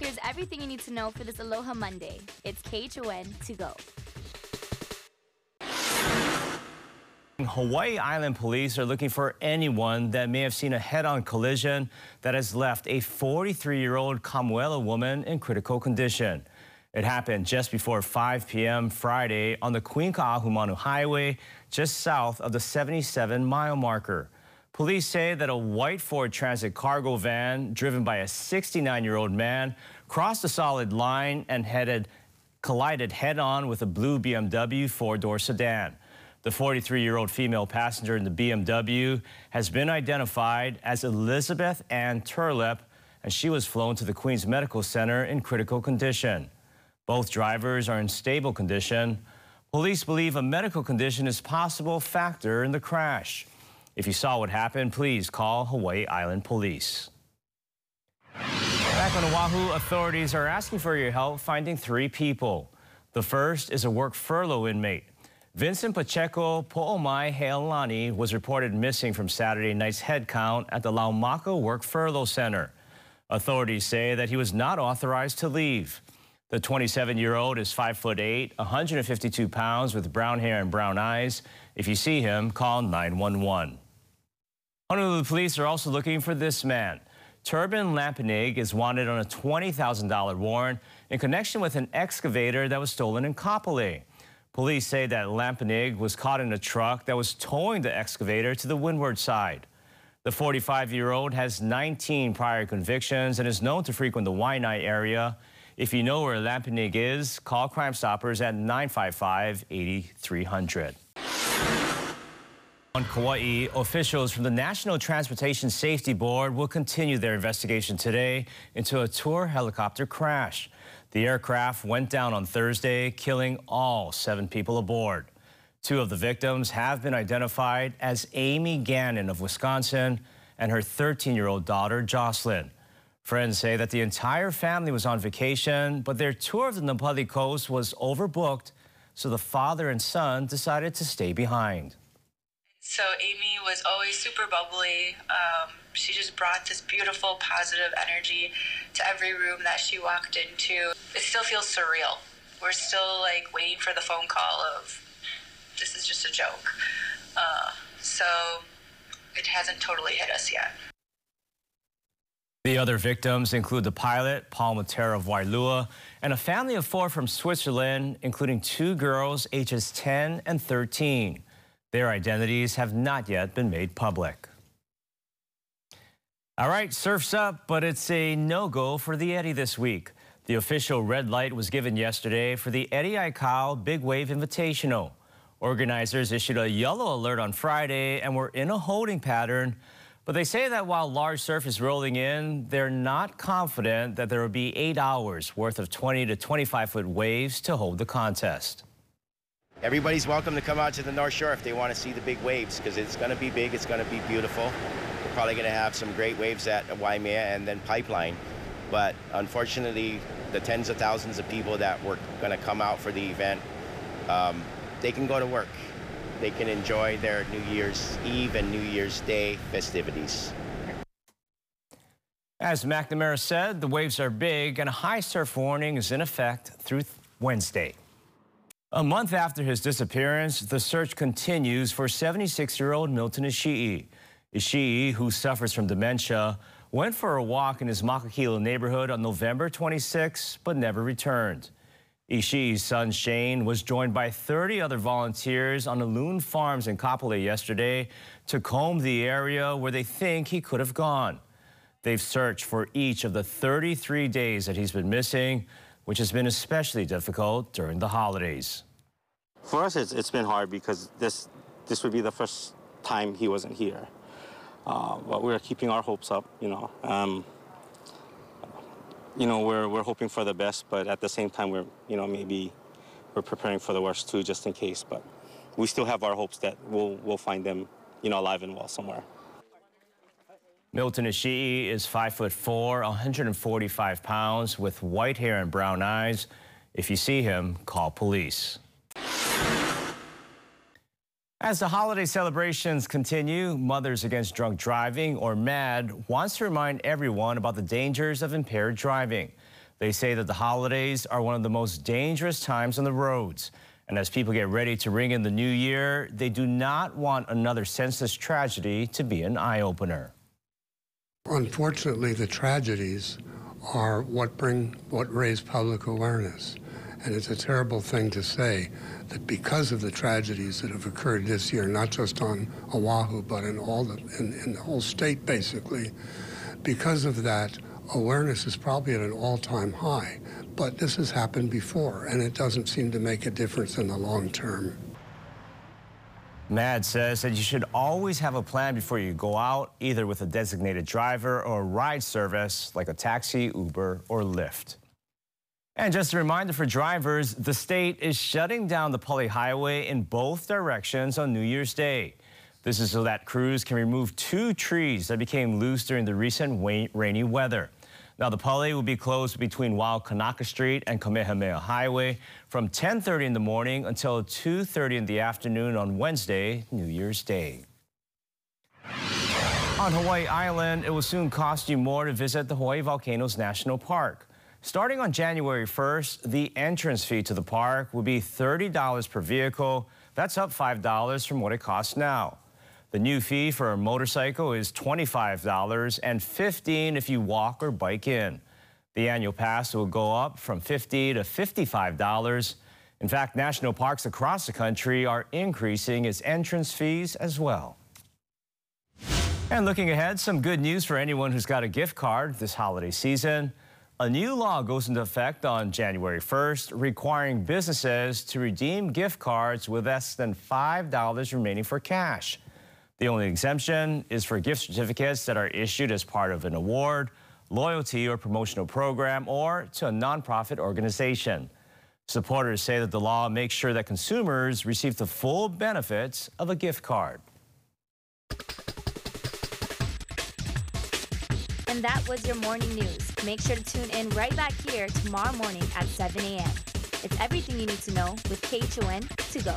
Here's everything you need to know for this Aloha Monday. It's KHON to go. Hawaii Island police are looking for anyone that may have seen a head-on collision that has left a 43-year-old Kamuela woman in critical condition. It happened just before 5 p.m. Friday on the Queen Ka'ahumanu Highway, just south of the 77-mile marker. Police say that a white Ford Transit cargo van driven by a 69-year-old man crossed the solid line and headed collided head-on with a blue BMW four-door sedan. The 43-year-old female passenger in the BMW has been identified as Elizabeth Ann Turlip, and she was flown to the Queens Medical Center in critical condition. Both drivers are in stable condition. Police believe a medical condition is possible factor in the crash. If you saw what happened, please call Hawaii Island Police. Back on Oahu, authorities are asking for your help finding three people. The first is a work furlough inmate. Vincent Pacheco Po'omai Healani was reported missing from Saturday night's headcount at the Laumaka Work Furlough Center. Authorities say that he was not authorized to leave. The 27-year-old is 5 foot 8, 152 pounds with brown hair and brown eyes. If you see him, call 911. Honolulu police are also looking for this man. Turban Lampenig is wanted on a $20,000 warrant in connection with an excavator that was stolen in Kapolei. Police say that Lampenig was caught in a truck that was towing the excavator to the windward side. The 45-year-old has 19 prior convictions and is known to frequent the Waianae area. If you know where Lampenig is, call Crime Stoppers at 955-8300. On Kauai, officials from the National Transportation Safety Board will continue their investigation today into a tour helicopter crash. The aircraft went down on Thursday, killing all seven people aboard. Two of the victims have been identified as Amy Gannon of Wisconsin and her 13-year-old daughter, Jocelyn. Friends say that the entire family was on vacation, but their tour of the Napali coast was overbooked, so the father and son decided to stay behind. So Amy was always super bubbly. Um, she just brought this beautiful, positive energy to every room that she walked into. It still feels surreal. We're still like waiting for the phone call of this is just a joke. Uh, so it hasn't totally hit us yet. The other victims include the pilot, Paul Matero of Wailua, and a family of four from Switzerland, including two girls ages 10 and 13. Their identities have not yet been made public. All right, surf's up, but it's a no-go for the Eddie this week. The official red light was given yesterday for the Eddie Aikau Big Wave Invitational. Organizers issued a yellow alert on Friday and were in a holding pattern, but they say that while large surf is rolling in, they're not confident that there will be eight hours worth of 20 to 25 foot waves to hold the contest. Everybody's welcome to come out to the North Shore if they want to see the big waves because it's going to be big, it's going to be beautiful. We're probably going to have some great waves at Waimea and then Pipeline. But unfortunately, the tens of thousands of people that were going to come out for the event, um, they can go to work. They can enjoy their New Year's Eve and New Year's Day festivities. As McNamara said, the waves are big and a high surf warning is in effect through Wednesday. A month after his disappearance, the search continues for 76-year-old Milton Ishii. Ishii, who suffers from dementia, went for a walk in his Makakilo neighborhood on November 26, but never returned. Ishii's son Shane was joined by 30 other volunteers on the Aloun Farms in Kapolei yesterday to comb the area where they think he could have gone. They've searched for each of the 33 days that he's been missing, which has been especially difficult during the holidays. For us, it's, it's been hard because this, this would be the first time he wasn't here. Uh, but we're keeping our hopes up, you know. Um, you know, we're, we're hoping for the best, but at the same time, we're, you know, maybe we're preparing for the worst too, just in case. But we still have our hopes that we'll, we'll find them, you know, alive and well somewhere. Milton Ishii is 5 foot 4, 145 pounds, with white hair and brown eyes. If you see him, call police. As the holiday celebrations continue, Mothers Against Drunk Driving, or MAD, wants to remind everyone about the dangers of impaired driving. They say that the holidays are one of the most dangerous times on the roads. And as people get ready to ring in the new year, they do not want another senseless tragedy to be an eye opener. Unfortunately, the tragedies are what bring what raise public awareness. And it's a terrible thing to say that because of the tragedies that have occurred this year, not just on Oahu, but in all the in, in the whole state basically, because of that, awareness is probably at an all-time high. But this has happened before, and it doesn't seem to make a difference in the long term. MAD says that you should always have a plan before you go out, either with a designated driver or a ride service like a taxi, Uber, or Lyft. And just a reminder for drivers, the state is shutting down the Pali Highway in both directions on New Year's Day. This is so that crews can remove two trees that became loose during the recent rainy weather. Now, the Pali will be closed between Waokanaka Street and Kamehameha Highway from 10.30 in the morning until 2.30 in the afternoon on Wednesday, New Year's Day. On Hawaii Island, it will soon cost you more to visit the Hawaii Volcanoes National Park. Starting on January 1st, the entrance fee to the park will be $30 per vehicle. That's up $5 from what it costs now. The new fee for a motorcycle is $25 and 15 if you walk or bike in. The annual pass will go up from 50 to $55. In fact, national parks across the country are increasing its entrance fees as well. And looking ahead, some good news for anyone who's got a gift card this holiday season. A new law goes into effect on January 1st, requiring businesses to redeem gift cards with less than $5 remaining for cash. The only exemption is for gift certificates that are issued as part of an award, loyalty or promotional program, or to a nonprofit organization. Supporters say that the law makes sure that consumers receive the full benefits of a gift card. And that was your morning news. Make sure to tune in right back here tomorrow morning at 7 a.m. It's everything you need to know with KHON to go.